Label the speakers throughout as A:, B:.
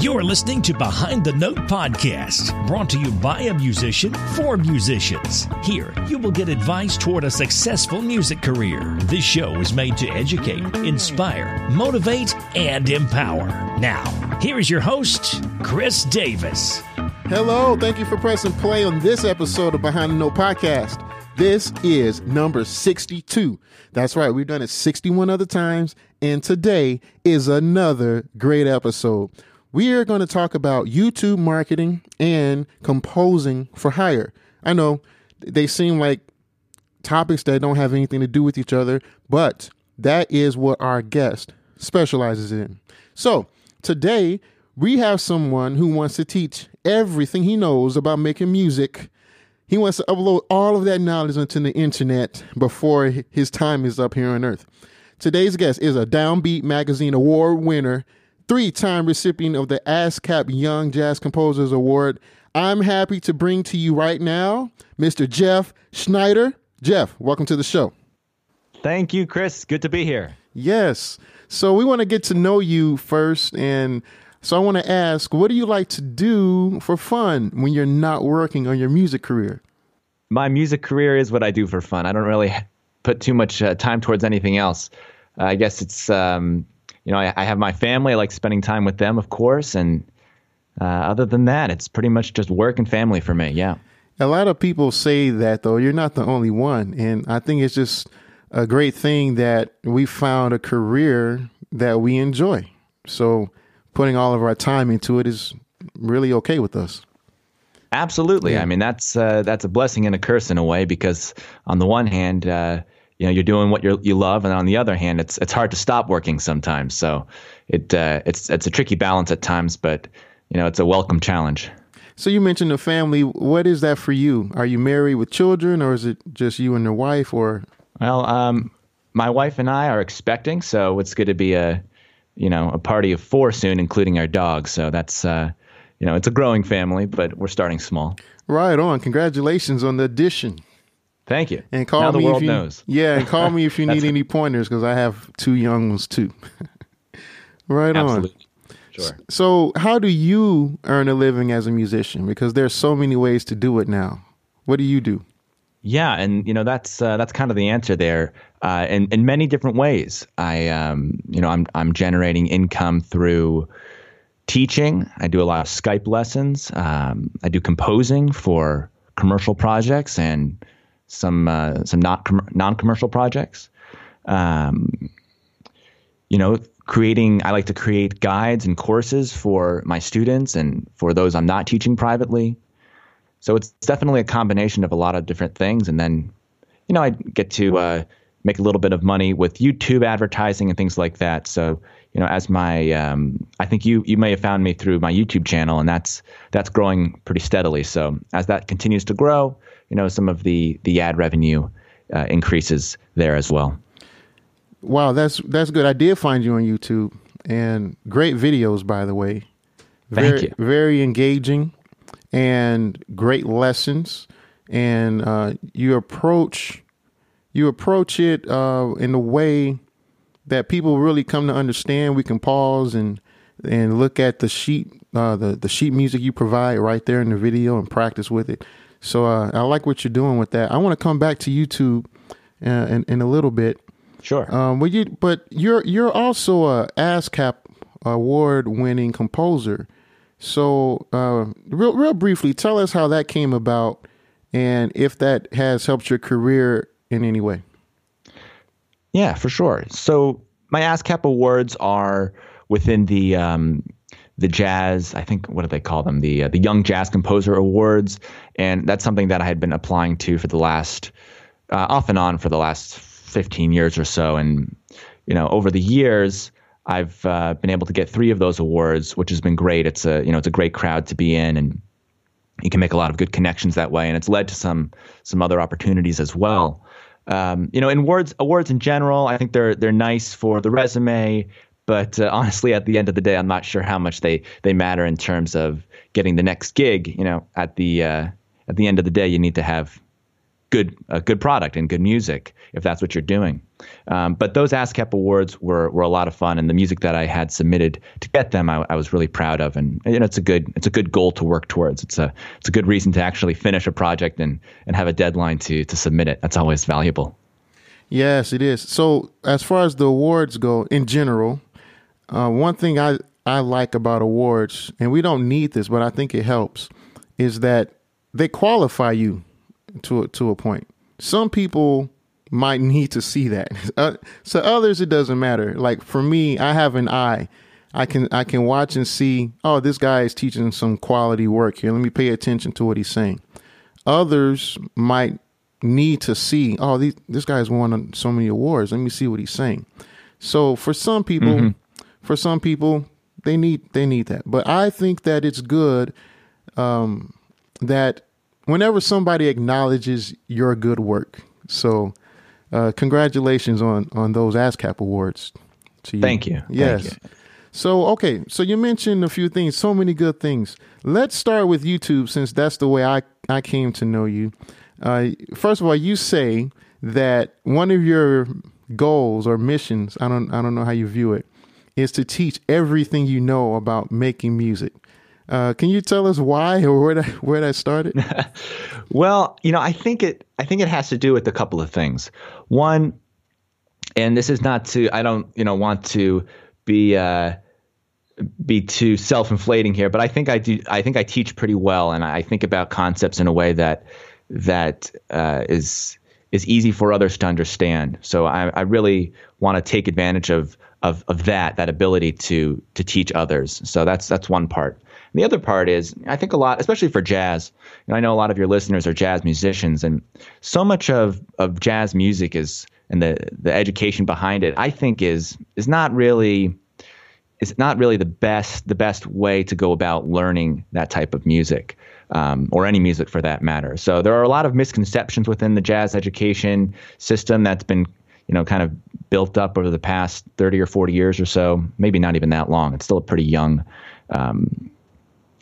A: You're listening to Behind the Note podcast, brought to you by a musician for musicians. Here, you will get advice toward a successful music career. This show is made to educate, inspire, motivate, and empower. Now, here is your host, Chris Davis.
B: Hello, thank you for pressing play on this episode of Behind the Note podcast. This is number 62. That's right, we've done it 61 other times, and today is another great episode. We are going to talk about YouTube marketing and composing for hire. I know they seem like topics that don't have anything to do with each other, but that is what our guest specializes in. So today we have someone who wants to teach everything he knows about making music. He wants to upload all of that knowledge onto the internet before his time is up here on earth. Today's guest is a Downbeat Magazine Award winner three time recipient of the ASCAP Young Jazz Composers Award. I'm happy to bring to you right now Mr. Jeff Schneider. Jeff, welcome to the show.
C: Thank you, Chris. Good to be here.
B: Yes. So we want to get to know you first. And so I want to ask, what do you like to do for fun when you're not working on your music career?
C: My music career is what I do for fun. I don't really put too much uh, time towards anything else. Uh, I guess it's um, you know, I, I, have my family. I like spending time with them, of course. And uh, other than that, it's pretty much just work and family for me. Yeah.
B: A lot of people say that, though. You're not the only one. And I think it's just a great thing that we found a career that we enjoy. So putting all of our time into it is really okay with us.
C: Absolutely. Yeah. I mean, that's uh, that's a blessing and a curse in a way because on the one hand, uh, you know you're doing what you you love, and on the other hand, it's it's hard to stop working sometimes. So it uh, it's it's a tricky balance at times, but you know it's a welcome challenge.
B: So you mentioned the family. What is that for you? Are you married with children, or is it just you and your wife? Or
C: well, um, my wife and I are expecting, so it's going to be a you know a party of four soon, including our dog. So that's uh, you know it's a growing family, but we're starting small.
B: Right on. Congratulations on the addition.
C: Thank you.
B: And call
C: now
B: me
C: the world
B: if you,
C: knows.
B: Yeah, and call me if you need any pointers because I have two young ones too. right
C: Absolutely.
B: on.
C: Sure.
B: So, how do you earn a living as a musician? Because there's so many ways to do it now. What do you do?
C: Yeah, and you know that's uh, that's kind of the answer there. Uh, in in many different ways. I um, you know I'm I'm generating income through teaching. I do a lot of Skype lessons. Um, I do composing for commercial projects and some uh, some not com- non-commercial projects. Um, you know, creating. I like to create guides and courses for my students and for those I'm not teaching privately. So it's definitely a combination of a lot of different things, and then, you know, I get to uh, make a little bit of money with YouTube advertising and things like that. So you know, as my, um, I think you you may have found me through my YouTube channel, and that's that's growing pretty steadily. So as that continues to grow, you know some of the the ad revenue uh, increases there as well.
B: Wow, that's that's good. I did find you on YouTube and great videos, by the way.
C: Very,
B: Thank you. Very engaging and great lessons. And uh, you approach you approach it uh, in a way that people really come to understand. We can pause and and look at the sheet uh, the the sheet music you provide right there in the video and practice with it. So uh, I like what you're doing with that. I want to come back to YouTube uh, in, in a little bit.
C: Sure.
B: Um, but you, but you're you're also a ASCAP award winning composer. So uh, real real briefly, tell us how that came about, and if that has helped your career in any way.
C: Yeah, for sure. So my ASCAP awards are within the um, the jazz. I think what do they call them? The uh, the Young Jazz Composer Awards, and that's something that I had been applying to for the last uh, off and on for the last 15 years or so. And you know, over the years, I've uh, been able to get three of those awards, which has been great. It's a you know it's a great crowd to be in, and you can make a lot of good connections that way. And it's led to some some other opportunities as well. Um, you know, in awards awards in general, I think they're they're nice for the resume. But uh, honestly, at the end of the day, I'm not sure how much they they matter in terms of getting the next gig. You know, at the uh, at the end of the day, you need to have good a good product and good music if that's what you're doing. Um, but those ASCAP awards were were a lot of fun, and the music that I had submitted to get them, I, I, was really proud of. And you know, it's a good it's a good goal to work towards. It's a it's a good reason to actually finish a project and and have a deadline to to submit it. That's always valuable.
B: Yes, it is. So as far as the awards go, in general, uh, one thing I I like about awards, and we don't need this, but I think it helps, is that they qualify you to to a point. Some people might need to see that. Uh, so others, it doesn't matter. Like for me, I have an eye. I can I can watch and see. Oh, this guy is teaching some quality work here. Let me pay attention to what he's saying. Others might need to see. Oh, these, this guy's won so many awards. Let me see what he's saying. So for some people, mm-hmm. For some people, they need they need that. But I think that it's good um, that whenever somebody acknowledges your good work. So uh, congratulations on on those ASCAP awards.
C: To you. Thank you.
B: Yes.
C: Thank you.
B: So okay, so you mentioned a few things, so many good things. Let's start with YouTube since that's the way I I came to know you. Uh, first of all, you say that one of your goals or missions, I don't I don't know how you view it, is to teach everything you know about making music. Uh, can you tell us why or where that where that started?
C: well, you know, I think it I think it has to do with a couple of things. One, and this is not to I don't you know want to be uh, be too self-inflating here, but I think I do I think I teach pretty well, and I think about concepts in a way that that uh, is is easy for others to understand. So I, I really want to take advantage of of of that that ability to to teach others. So that's that's one part. And the other part is, I think a lot, especially for jazz, and I know a lot of your listeners are jazz musicians, and so much of, of jazz music is, and the, the education behind it, I think is, is not really, is not really the best, the best way to go about learning that type of music. Um, or any music for that matter. So there are a lot of misconceptions within the jazz education system that's been, you know, kind of built up over the past 30 or 40 years or so. Maybe not even that long. It's still a pretty young um,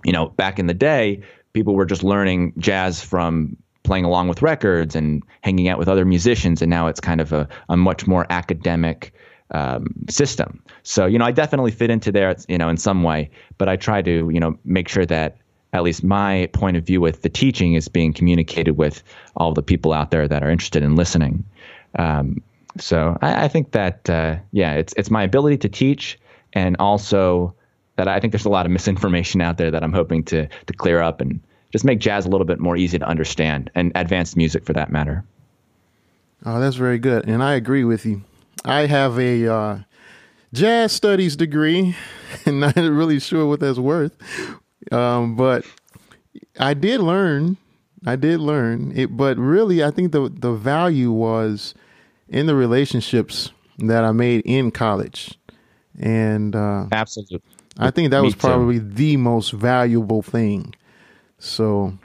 C: you know, back in the day, people were just learning jazz from playing along with records and hanging out with other musicians, and now it's kind of a, a much more academic um, system. So, you know, I definitely fit into there, you know, in some way, but I try to, you know, make sure that at least my point of view with the teaching is being communicated with all the people out there that are interested in listening. Um, so I, I, think that, uh, yeah, it's it's my ability to teach and also that I think there's a lot of misinformation out there that I'm hoping to to clear up and just make jazz a little bit more easy to understand and advanced music for that matter.
B: Oh, that's very good, and I agree with you. I have a uh, jazz studies degree, and not really sure what that's worth, um, but I did learn. I did learn it, but really, I think the the value was in the relationships that I made in college, and uh,
C: absolutely
B: I think that was probably too. the most valuable thing. So,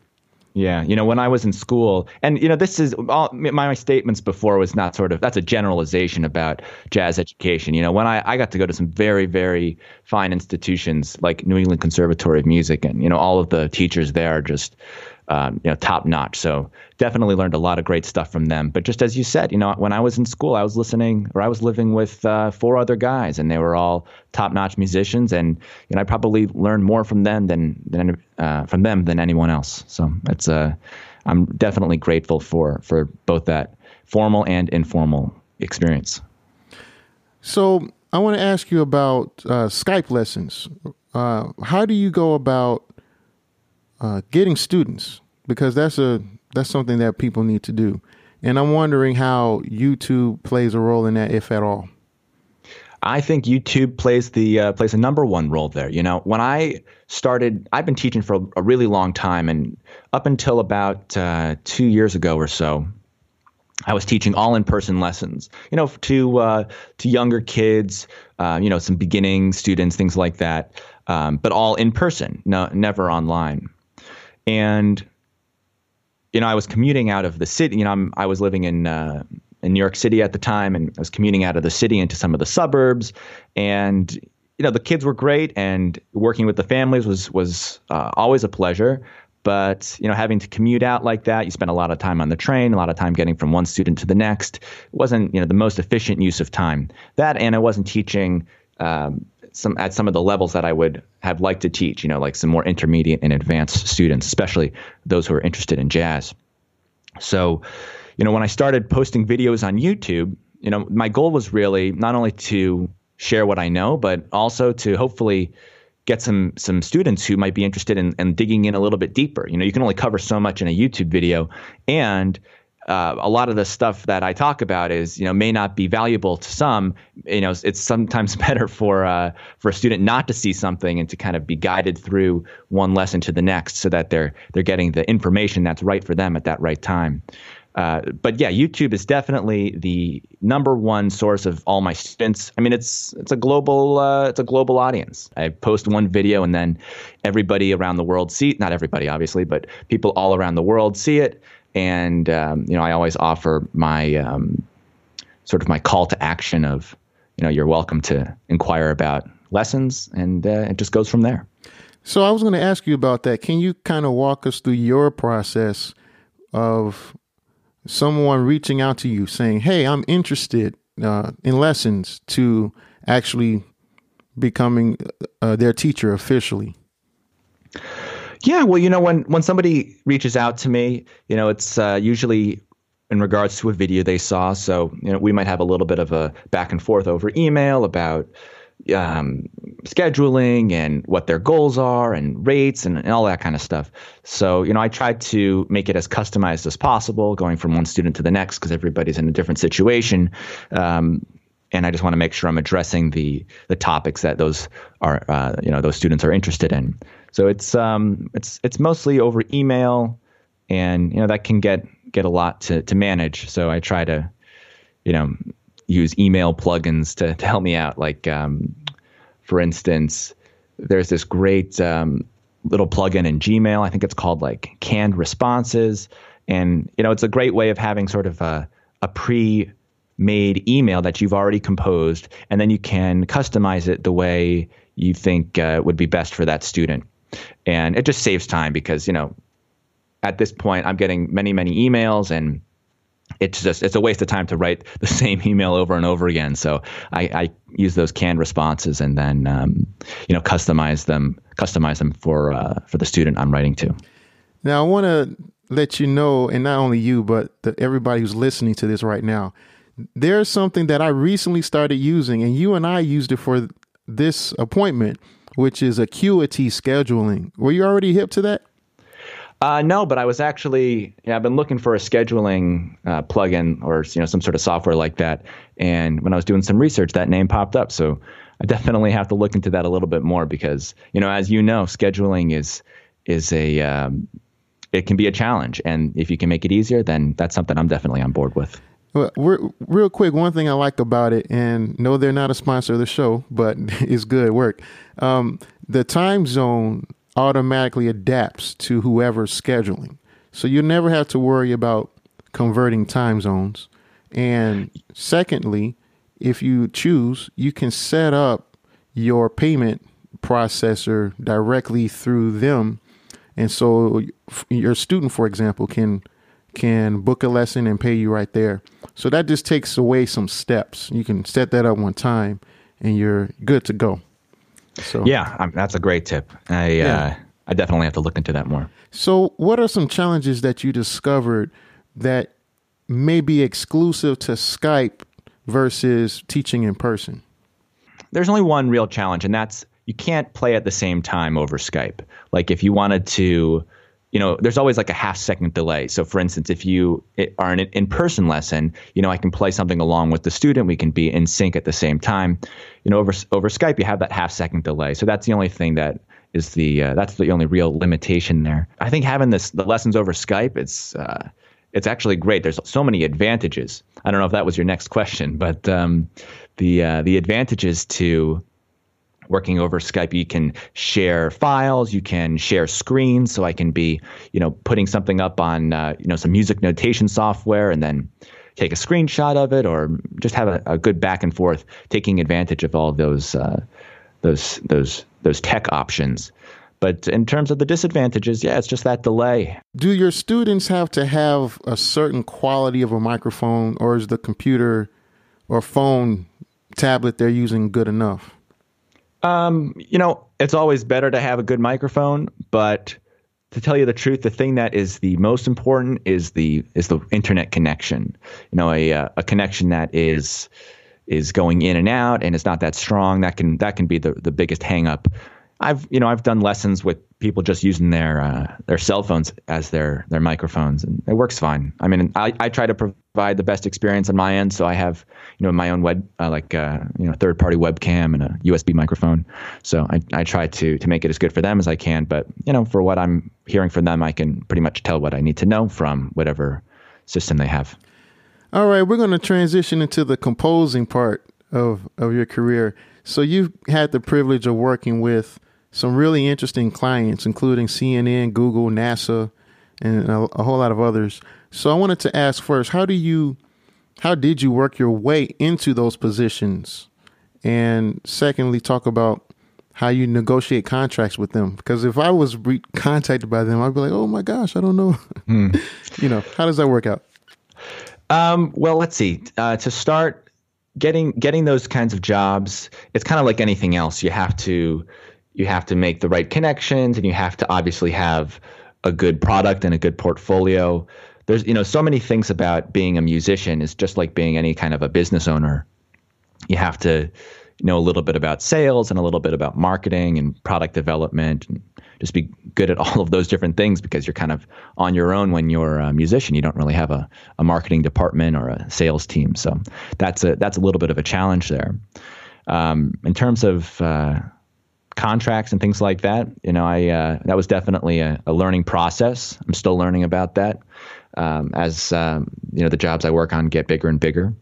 C: yeah, you know, when I was in school, and you know, this is all my, my statements before was not sort of that's a generalization about jazz education. You know, when I, I got to go to some very very fine institutions like New England Conservatory of Music, and you know, all of the teachers there are just um, you know, top notch. So definitely learned a lot of great stuff from them. But just as you said, you know, when I was in school, I was listening or I was living with uh, four other guys, and they were all top notch musicians, and you know, I probably learned more from them than than uh, from them than anyone else. So it's uh, I'm definitely grateful for for both that formal and informal experience.
B: So I want to ask you about uh, Skype lessons. Uh, how do you go about uh, getting students because that's a that's something that people need to do. And I'm wondering how YouTube plays a role in that, if at all.
C: I think YouTube plays the uh, plays a number one role there. You know, when I started, I've been teaching for a, really long time, and up until about uh, two years ago or so, I was teaching all in person lessons. You know, to uh, to younger kids, uh, you know, some beginning students, things like that, um, but all in person, no, never online. And you know, I was commuting out of the city. You know, I'm, I was living in uh, in New York City at the time, and I was commuting out of the city into some of the suburbs. And you know, the kids were great, and working with the families was was uh, always a pleasure. But you know, having to commute out like that, you spend a lot of time on the train, a lot of time getting from one student to the next. It wasn't you know the most efficient use of time. That and I wasn't teaching um, some at some of the levels that I would have liked to teach. You know, like some more intermediate and advanced students, especially those who are interested in jazz. So, you know, when I started posting videos on YouTube, you know, my goal was really not only to share what I know, but also to hopefully get some some students who might be interested in, in digging in a little bit deeper. You know, you can only cover so much in a YouTube video, and uh, a lot of the stuff that I talk about is you know may not be valuable to some. You know, it's sometimes better for uh, for a student not to see something and to kind of be guided through one lesson to the next, so that they're they're getting the information that's right for them at that right time. Uh, but yeah, YouTube is definitely the number one source of all my students. I mean, it's it's a global uh, it's a global audience. I post one video and then everybody around the world see not everybody obviously, but people all around the world see it. And um, you know, I always offer my um, sort of my call to action of you know you're welcome to inquire about lessons, and uh, it just goes from there.
B: So I was going to ask you about that. Can you kind of walk us through your process of someone reaching out to you saying, "Hey, I'm interested uh, in lessons," to actually becoming uh, their teacher officially?
C: Yeah, well, you know, when when somebody reaches out to me, you know, it's uh, usually in regards to a video they saw. So, you know, we might have a little bit of a back and forth over email about um, scheduling and what their goals are and rates and, and, all that kind of stuff. So, you know, I tried to make it as customized as possible, going from one student to the next because everybody's in a different situation. Um, and I just want to make sure I'm addressing the the topics that those are, uh, you know, those students are interested in. So it's um, it's it's mostly over email, and you know that can get get a lot to to manage. So I try to, you know, use email plugins to, to help me out. Like, um, for instance, there's this great um, little plugin in Gmail. I think it's called like canned responses. And, you know, it's a great way of having sort of a, a pre made email that you've already composed, and then you can customize it the way you think uh, would be best for that student. And it just saves time because, you know, at this point, I'm getting many, many emails and it's just it's a waste of time to write the same email over and over again. So I, I use those canned responses and then um, you know customize them customize them for uh, for the student I'm writing to.
B: Now I want to let you know, and not only you, but the, everybody who's listening to this right now, there's something that I recently started using, and you and I used it for this appointment, which is Acuity scheduling. Were you already hip to that?
C: Uh, no, but I was actually yeah, I've been looking for a scheduling uh, plugin or you know some sort of software like that. And when I was doing some research, that name popped up. So I definitely have to look into that a little bit more because you know, as you know, scheduling is is a um, it can be a challenge, and if you can make it easier, then that's something I'm definitely on board with.
B: Well, real quick, one thing I like about it, and no, they're not a sponsor of the show, but it's good work. Um, the time zone automatically adapts to whoever's scheduling. So you never have to worry about converting time zones. And secondly, if you choose, you can set up your payment processor directly through them. And so your student, for example, can can book a lesson and pay you right there. So that just takes away some steps. You can set that up one time and you're good to go.
C: So yeah, um, that's a great tip. I yeah. uh, I definitely have to look into that more.
B: So, what are some challenges that you discovered that may be exclusive to Skype versus teaching in person?
C: There's only one real challenge, and that's you can't play at the same time over Skype. Like if you wanted to you know, there's always like a half second delay. So, for instance, if you are in an in person lesson, you know, I can play something along with the student. We can be in sync at the same time. You know, over over Skype, you have that half second delay. So that's the only thing that is the uh, that's the only real limitation there. I think having this the lessons over Skype, it's uh, it's actually great. There's so many advantages. I don't know if that was your next question, but um, the uh, the advantages to working over Skype, you can share files, you can share screens. So I can be, you know, putting something up on, uh, you know, some music notation software and then take a screenshot of it, or just have a, a good back and forth, taking advantage of all those, uh, those, those, those tech options. But in terms of the disadvantages, yeah, it's just that delay.
B: Do your students have to have a certain quality of a microphone, or is the computer or phone tablet they're using good enough?
C: Um, you know, it's always better to have a good microphone, but to tell you the truth, the thing that is the most important is the is the internet connection. You know, a uh, a connection that is is going in and out and it's not that strong. That can that can be the the biggest hangup. I've you know I've done lessons with people just using their uh, their cell phones as their their microphones, and it works fine. I mean, I, I try to provide the best experience on my end, so I have you know my own web uh, like uh, you know third party webcam and a USB microphone. So I, I try to to make it as good for them as I can. But you know, for what I'm hearing from them, I can pretty much tell what I need to know from whatever system they have.
B: All right, we're going to transition into the composing part of of your career. So you've had the privilege of working with some really interesting clients, including CNN, Google, NASA, and a, a, whole lot of others. So I wanted to ask first, how do you, how did you work your way into those positions? And secondly, talk about how you negotiate contracts with them. Because if I was re- contacted by them, I'd be like, oh my gosh, I don't know. Hmm. you know, how does that work out?
C: Um, well, let's see. Uh, to start, getting getting those kinds of jobs, it's kind of like anything else. You have to you have to make the right connections and you have to obviously have a good product and a good portfolio there's you know so many things about being a musician is just like being any kind of a business owner you have to know a little bit about sales and a little bit about marketing and product development and just be good at all of those different things because you're kind of on your own when you're a musician you don't really have a, a marketing department or a sales team so that's a that's a little bit of a challenge there um, in terms of uh, contracts and things like that. You know, I uh, that was definitely a, a, learning process. I'm still learning about that um, as um, you know the jobs I work on get bigger and bigger.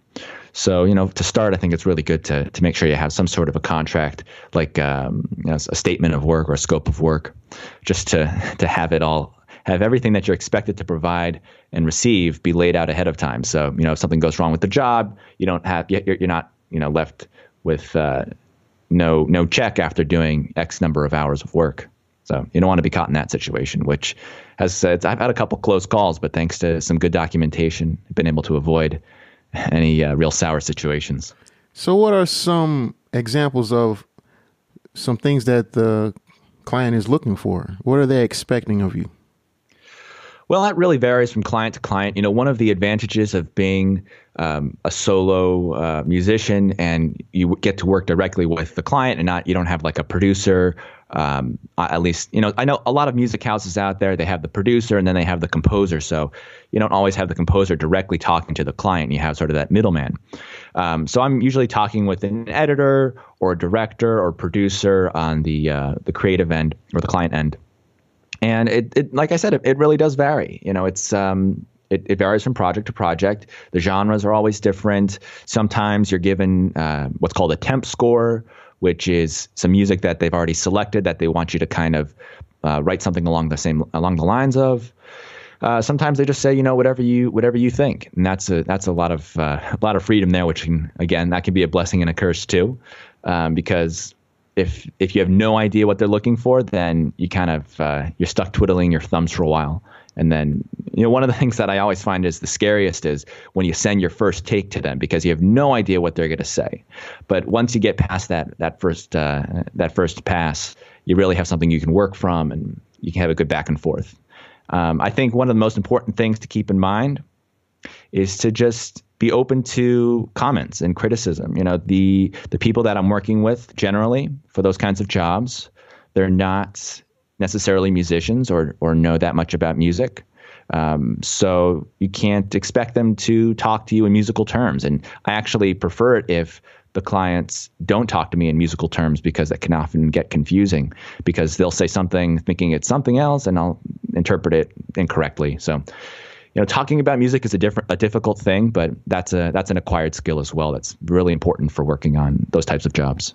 C: So you know, to start, I think it's really good to to make sure you have some sort of a contract, like um, you know, a statement of work or a scope of work, just to to have it all have everything that you're expected to provide and receive be laid out ahead of time. So you know, if something goes wrong with the job, you don't have you're, you're not you know left with uh, no no check after doing X number of hours of work. So you don't want to be caught in that situation, which has said I've had a couple close calls, but thanks to some good documentation, I've been able to avoid any uh, real sour situations.
B: So, what are some examples of some things that the client is looking for? What are they expecting of you?
C: Well, that really varies from client to client. You know, one of the advantages of being um, a solo uh, musician and you get to work directly with the client and not you don't have like a producer. Um, at least you know I know a lot of music houses out there. They have the producer and then they have the composer. So you don't always have the composer directly talking to the client. You have sort of that middleman. Um, so I'm usually talking with an editor or a director or producer on the uh, the creative end or the client end and it, it like I said, it, it really does vary. You know, it's um, it, it, varies from project to project. The genres are always different. Sometimes you're given uh, what's called a temp score, which is some music that they've already selected that they want you to kind of uh, write something along the same along the lines of. Uh, sometimes they just say, you know, whatever you whatever you think, and that's a that's a lot of uh, a lot of freedom there, which can again that can be a blessing and a curse too, um, because if if you have no idea what they're looking for, then you kind of uh, you're stuck twiddling your thumbs for a while. And then, you know, one of the things that I always find is the scariest is when you send your first take to them because you have no idea what they're going to say. But once you get past that that first uh, that first pass, you really have something you can work from, and you can have a good back and forth. Um, I think one of the most important things to keep in mind is to just be open to comments and criticism. You know, the the people that I'm working with generally for those kinds of jobs, they're not necessarily musicians or or know that much about music. Um, so you can't expect them to talk to you in musical terms. And I actually prefer it if the clients don't talk to me in musical terms because that can often get confusing because they'll say something thinking it's something else and I'll interpret it incorrectly. So you know, talking about music is a different, a difficult thing, but that's a that's an acquired skill as well. That's really important for working on those types of jobs.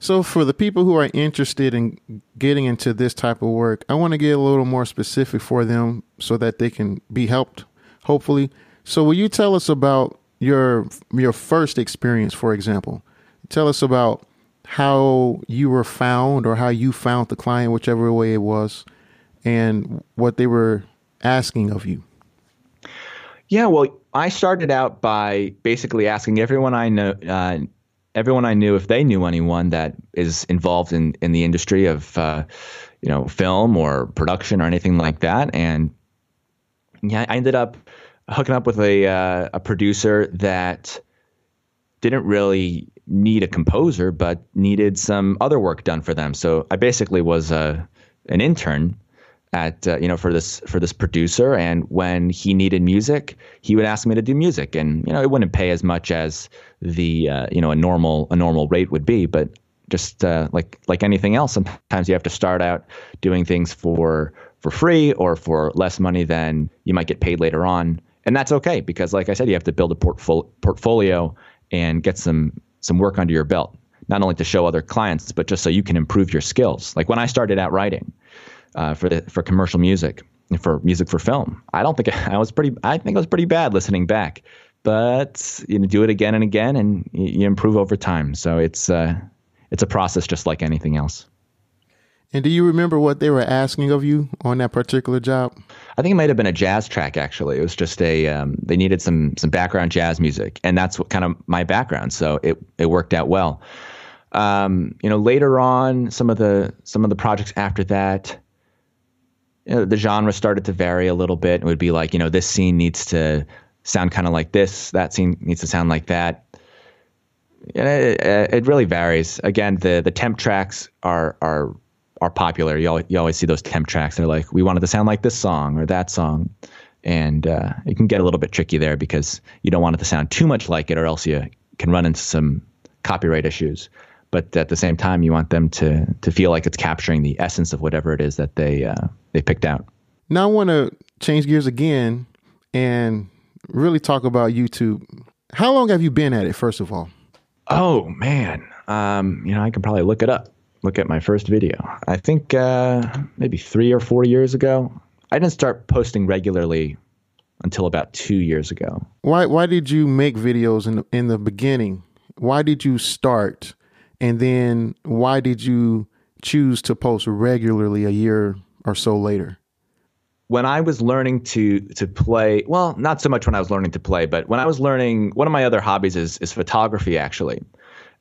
B: So, for the people who are interested in getting into this type of work, I want to get a little more specific for them so that they can be helped. Hopefully, so will you tell us about your your first experience, for example? Tell us about how you were found or how you found the client, whichever way it was, and what they were asking of you?
C: Yeah, well, I started out by basically asking everyone I know, uh, everyone I knew, if they knew anyone that is involved in in the industry of, uh, you know, film or production or anything like that. And yeah, I ended up hooking up with a uh, a producer that didn't really need a composer, but needed some other work done for them. So I basically was a uh, an intern at uh, you know for this for this producer. And when he needed music he would ask me to do music. And you know it wouldn't pay as much as the uh, you know a normal a normal rate would be. But just uh, like like anything else sometimes you have to start out doing things for for free or for less money than you might get paid later on. And that's okay because like I said you have to build a portfolio portfolio and get some some work under your belt not only to show other clients but just so you can improve your skills. Like when I started out writing uh, for the for commercial music for music for film. I don't think I was pretty. I think I was pretty bad listening back, but you know, do it again and again, and you, you improve over time. So it's uh, it's a process just like anything else.
B: And do you remember what they were asking of you on that particular job?
C: I think it might have been a jazz track. Actually, it was just a um, they needed some some background jazz music, and that's what kind of my background. So it it worked out well. Um, you know, later on, some of the some of the projects after that, you know, the genre started to vary a little bit. It would be like, you know, this scene needs to sound kind of like this, that scene needs to sound like that. It, it, really varies. Again, the the temp tracks are are are popular. You always, you always see those temp tracks. They're like, we wanted to sound like this song or that song, and uh, it can get a little bit tricky there because you don't want it to sound too much like it, or else you can run into some copyright issues but at the same time, you want them to to feel like it's capturing the essence of whatever it is that they uh, they picked out.
B: Now I want to change gears again and really talk about YouTube. How long have you been at it? First of all.
C: Oh man, um, you know I can probably look it up. Look at my first video. I think uh, maybe three or four years ago. I didn't start posting regularly until about two years ago.
B: Why Why did you make videos in the, in the beginning? Why did you start and then why did you choose to post regularly a year or so later?
C: When I was learning to to play, well, not so much when I was learning to play, but when I was learning, one of my other hobbies is is photography actually.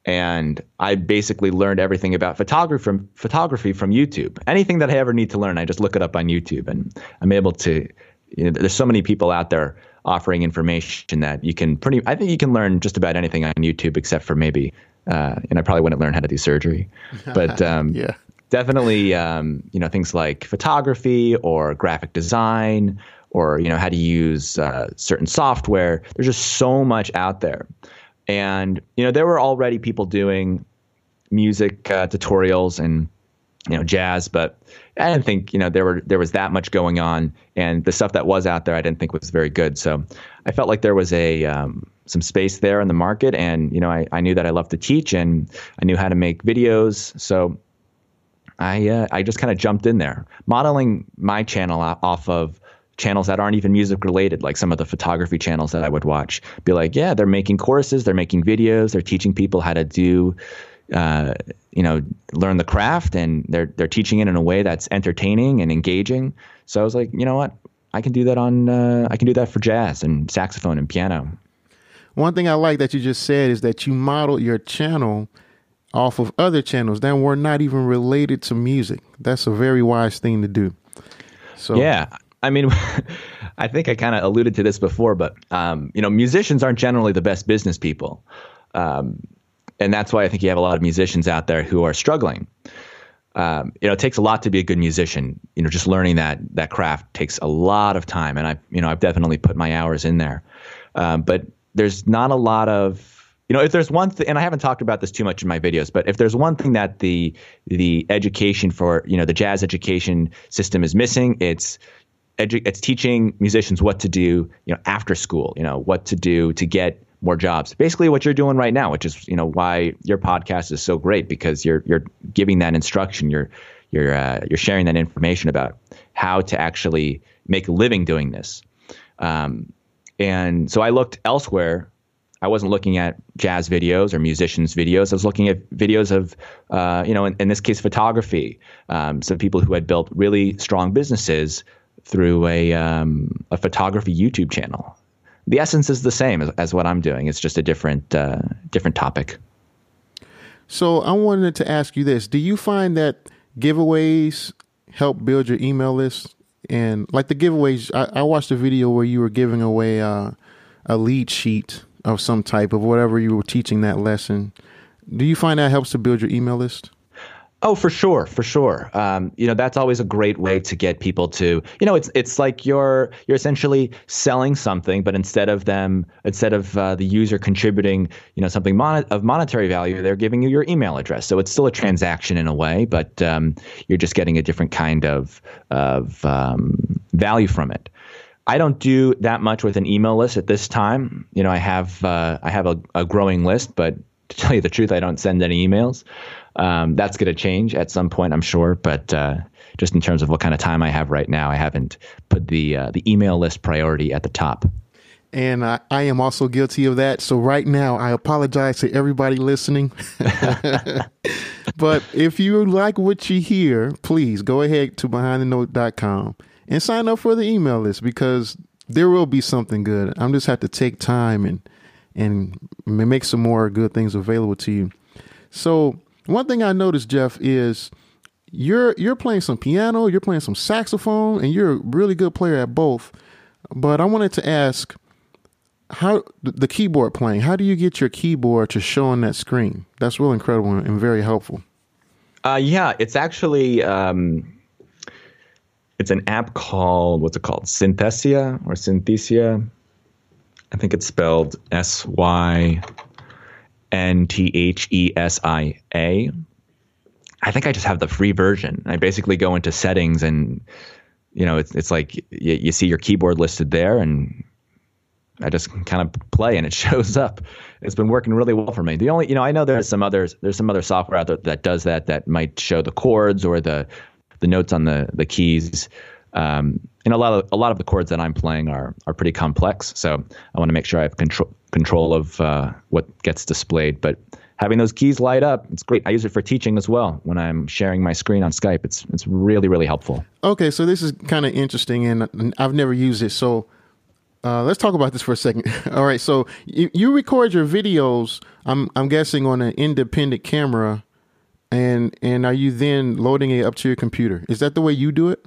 C: And I basically learned everything about photography from photography from YouTube. Anything that I ever need to learn, I just look it up on YouTube and I'm able to you know, there's so many people out there offering information that you can pretty I think you can learn just about anything on YouTube except for maybe uh, and I probably wouldn't learn how to do surgery. But um,
B: yeah.
C: definitely, um, you know, things like photography or graphic design or you know how to use uh, certain software. There's just so much out there, and you know there were already people doing music uh, tutorials and you know jazz, but I didn't think you know there were there was that much going on, and the stuff that was out there I didn't think was very good. So I felt like there was a um, some space there in the market, and you know I, I knew that I loved to teach and I knew how to make videos, so I uh, I just kind of jumped in there, modeling my channel off of channels that aren't even music related, like some of the photography channels that I would watch. Be like, yeah, they're making courses, they're making videos, they're teaching people how to do uh, you know, learn the craft, and they're they're teaching it in a way that's entertaining and engaging. So I was like, you know what, I can do that on uh, I can do that for jazz and saxophone and piano.
B: One thing I like that you just said is that you modeled your channel off of other channels that were not even related to music. That's a very wise thing to do.
C: So yeah, I mean, I think I kind of alluded to this before, but um, you know, musicians aren't generally the best business people. Um, and that's why I think you have a lot of musicians out there who are struggling. Um, you know, it takes a lot to be a good musician. You know, just learning that that craft takes a lot of time, and I, you know, I've definitely put my hours in there. Um, but there's not a lot of, you know, if there's one thing, and I haven't talked about this too much in my videos, but if there's one thing that the the education for, you know, the jazz education system is missing, it's edu- it's teaching musicians what to do, you know, after school. You know, what to do to get more jobs. Basically, what you're doing right now, which is you know why your podcast is so great because you're you're giving that instruction, you're you're uh, you're sharing that information about how to actually make a living doing this. Um, and so I looked elsewhere I wasn't looking at jazz videos or musicians videos. I was looking at videos of, uh, you know, in, in, this case, photography. Um, some people who had built really strong businesses through a um, a photography YouTube channel. The essence is the same as, as what I'm doing. It's just a different uh, different topic.
B: So I wanted to ask you this: Do you find that giveaways help build your email list? And like the giveaways, I, I watched a video where you were giving away uh, a lead sheet of some type of whatever you were teaching that lesson. Do you find that helps to build your email list?
C: Oh, for sure, for sure. Um, you know, that's always a great way to get people to, you know, it's it's like you're you're essentially selling something, but instead of them, instead of uh, the user contributing, you know, something mon- of monetary value, they're giving you your email address. So it's still a transaction in a way, but um, you're just getting a different kind of of um, value from it. I don't do that much with an email list at this time. You know, I have uh, I have a, a growing list, but to tell you the truth, I don't send any emails. Um, that's going to change at some point, I'm sure. But uh, just in terms of what kind of time I have right now, I haven't put the uh, the email list priority at the top.
B: And I, I am also guilty of that. So right now, I apologize to everybody listening. but if you like what you hear, please go ahead to behindthenote.com and sign up for the email list because there will be something good. I'm just have to take time and and make some more good things available to you. So one thing I noticed, Jeff, is you're you're playing some piano, you're playing some saxophone, and you're a really good player at both. But I wanted to ask how the keyboard playing. How do you get your keyboard to show on that screen? That's really incredible and very helpful.
C: Uh, yeah, it's actually um, it's an app called what's it called? Synthesia or Synthesia. I think it's spelled S Y N T H E S I A. I think I just have the free version. I basically go into settings and you know it's it's like you, you see your keyboard listed there and I just kind of play and it shows up. It's been working really well for me. The only, you know, I know there's some others, there's some other software out there that does that that might show the chords or the the notes on the the keys. Um, and a lot of a lot of the chords that I'm playing are are pretty complex. So I want to make sure I have control control of uh, what gets displayed. But having those keys light up, it's great. I use it for teaching as well when I'm sharing my screen on Skype. It's it's really really helpful.
B: Okay, so this is kind of interesting, and I've never used it. So uh, let's talk about this for a second. All right, so you, you record your videos. I'm I'm guessing on an independent camera, and and are you then loading it up to your computer? Is that the way you do it?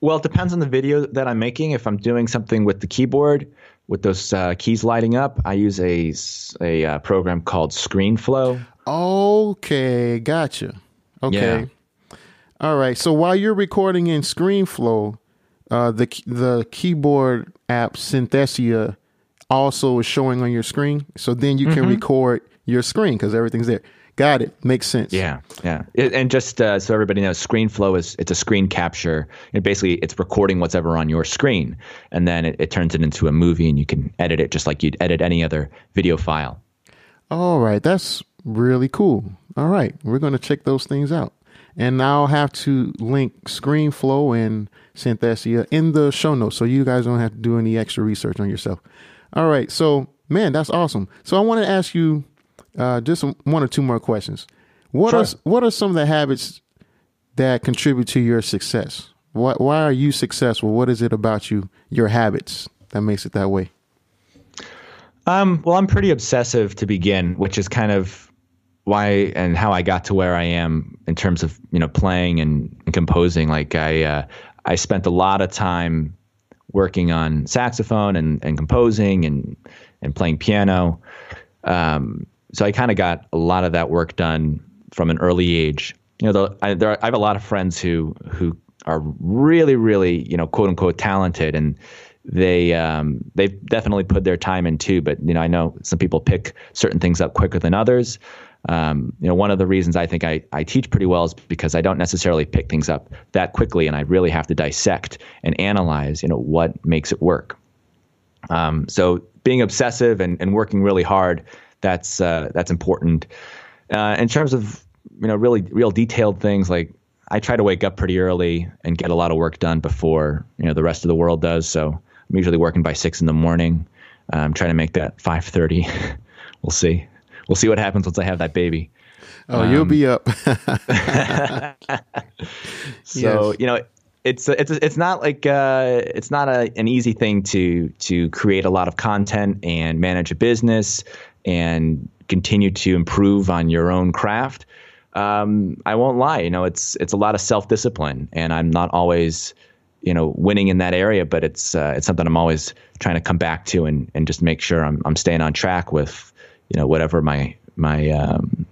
C: Well, it depends on the video that I'm making. If I'm doing something with the keyboard, with those uh, keys lighting up, I use a, a uh, program called ScreenFlow.
B: Okay, gotcha. Okay. Yeah. All right. So while you're recording in ScreenFlow, uh, the the keyboard app Synthesia also is showing on your screen. So then you can mm-hmm. record your screen because everything's there. Got it. Makes sense.
C: Yeah, yeah. It, and just uh, so everybody knows, ScreenFlow is it's a screen capture. And basically, it's recording what's ever on your screen, and then it, it turns it into a movie, and you can edit it just like you'd edit any other video file.
B: All right, that's really cool. All right, we're going to check those things out. And I'll have to link ScreenFlow and Synthesia in the show notes so you guys don't have to do any extra research on yourself. All right, so man, that's awesome. So I want to ask you uh, just one or two more questions. What sure. are what are some of the habits that contribute to your success? Why, why are you successful? What is it about you, your habits, that makes it that way?
C: Um, well, I'm pretty obsessive to begin, which is kind of why and how I got to where I am in terms of you know playing and, and composing. Like I uh, I spent a lot of time working on saxophone and, and composing and and playing piano. Um, so I kind of got a lot of that work done from an early age. You know, the, I, there are, I have a lot of friends who who are really, really, you know, quote unquote talented, and they um, they've definitely put their time in too. But you know, I know some people pick certain things up quicker than others. Um, you know, one of the reasons I think I, I teach pretty well is because I don't necessarily pick things up that quickly, and I really have to dissect and analyze, you know, what makes it work. Um, so being obsessive and, and working really hard that's uh, that's important. Uh, in terms of you know really real detailed things like I try to wake up pretty early and get a lot of work done before you know the rest of the world does. So I'm usually working by six in the morning. I'm trying to make that 5:30. we'll see. We'll see what happens once I have that baby.
B: Oh, um, you'll be up.
C: so yes. you know, it's it's it's not like uh, it's not a, an easy thing to to create a lot of content and manage a business and continue to improve on your own craft. Um, I won't lie, you know, it's it's a lot of self discipline, and I'm not always you know winning in that area, but it's uh, it's something I'm always trying to come back to and and just make sure I'm I'm staying on track with you know whatever my my um,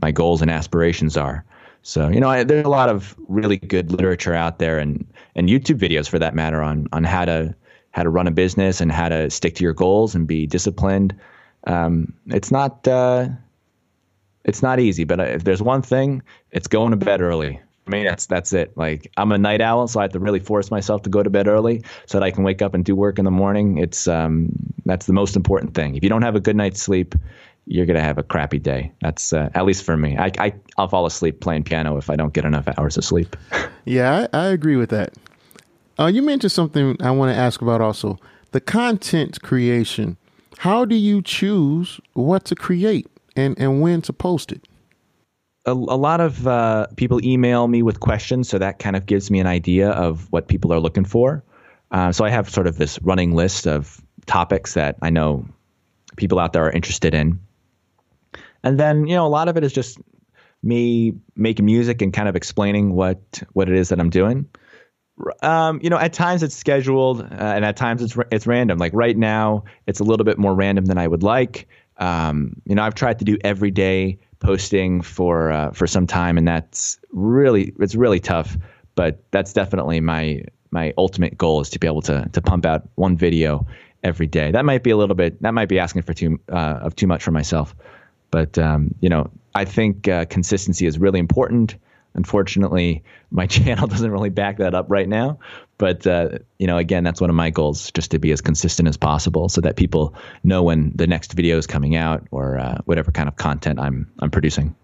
C: my goals and aspirations are. So you know, I, there's a lot of really good literature out there, and and YouTube videos for that matter on on how to how to run a business and how to stick to your goals and be disciplined. Um, it's not uh, it's not easy, but if there's one thing, it's going to bed early. I mean, that's that's it. Like I'm a night owl, so I have to really force myself to go to bed early so that I can wake up and do work in the morning. It's um, that's the most important thing. If you don't have a good night's sleep, you're gonna have a crappy day. That's uh, at least for me. I, I I'll fall asleep playing piano if I don't get enough hours of sleep.
B: yeah, I, I agree with that. Uh, you mentioned something I want to ask about also the content creation. How do you choose what to create and and when to post it?
C: A, a lot of uh, people email me with questions, so that kind of gives me an idea of what people are looking for. Uh, so I have sort of this running list of topics that I know people out there are interested in. And then, you know, a lot of it is just me making music and kind of explaining what what it is that I'm doing. Um, you know, at times it's scheduled, uh, and at times it's it's random. Like right now, it's a little bit more random than I would like. Um, you know, I've tried to do every day posting for uh, for some time, and that's really it's really tough. But that's definitely my my ultimate goal is to be able to to pump out one video every day. That might be a little bit that might be asking for too uh, of too much for myself. But um, you know, I think uh, consistency is really important. Unfortunately, my channel doesn't really back that up right now. But uh, you know, again, that's one of my goals, just to be as consistent as possible, so that people know when the next video is coming out or uh, whatever kind of content I'm I'm producing.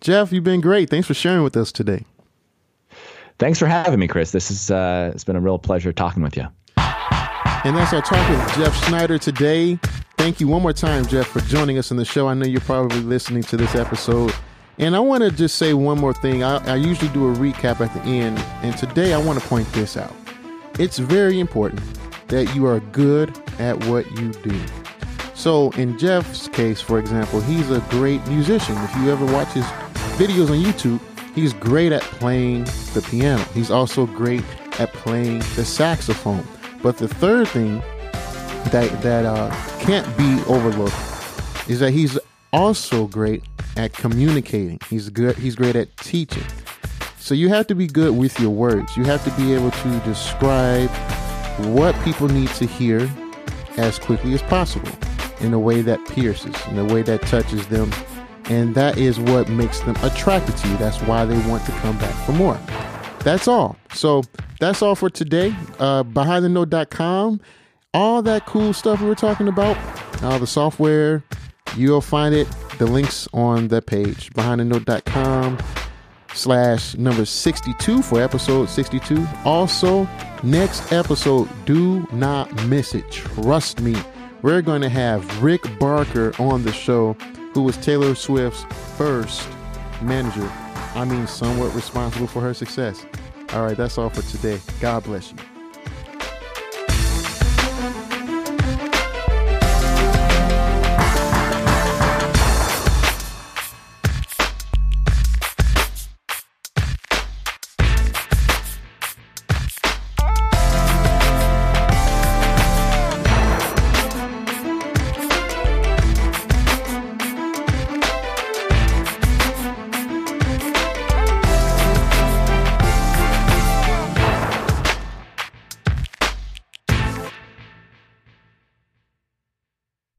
B: Jeff, you've been great. Thanks for sharing with us today.
C: Thanks for having me, Chris. This is uh, it's been a real pleasure talking with you.
B: And that's our talk with Jeff Schneider today. Thank you one more time, Jeff, for joining us on the show. I know you're probably listening to this episode. And I want to just say one more thing. I, I usually do a recap at the end, and today I want to point this out. It's very important that you are good at what you do. So, in Jeff's case, for example, he's a great musician. If you ever watch his videos on YouTube, he's great at playing the piano. He's also great at playing the saxophone. But the third thing that that uh, can't be overlooked is that he's also great at communicating. He's good. He's great at teaching. So you have to be good with your words. You have to be able to describe what people need to hear as quickly as possible in a way that pierces, in a way that touches them. And that is what makes them attracted to you. That's why they want to come back for more. That's all. So that's all for today. Uh, BehindTheNote.com all that cool stuff we were talking about, all the software, you'll find it, the links on the page, behindthenote.com slash number 62 for episode 62. Also, next episode, do not miss it. Trust me. We're going to have Rick Barker on the show, who was Taylor Swift's first manager. I mean, somewhat responsible for her success. All right, that's all for today. God bless you.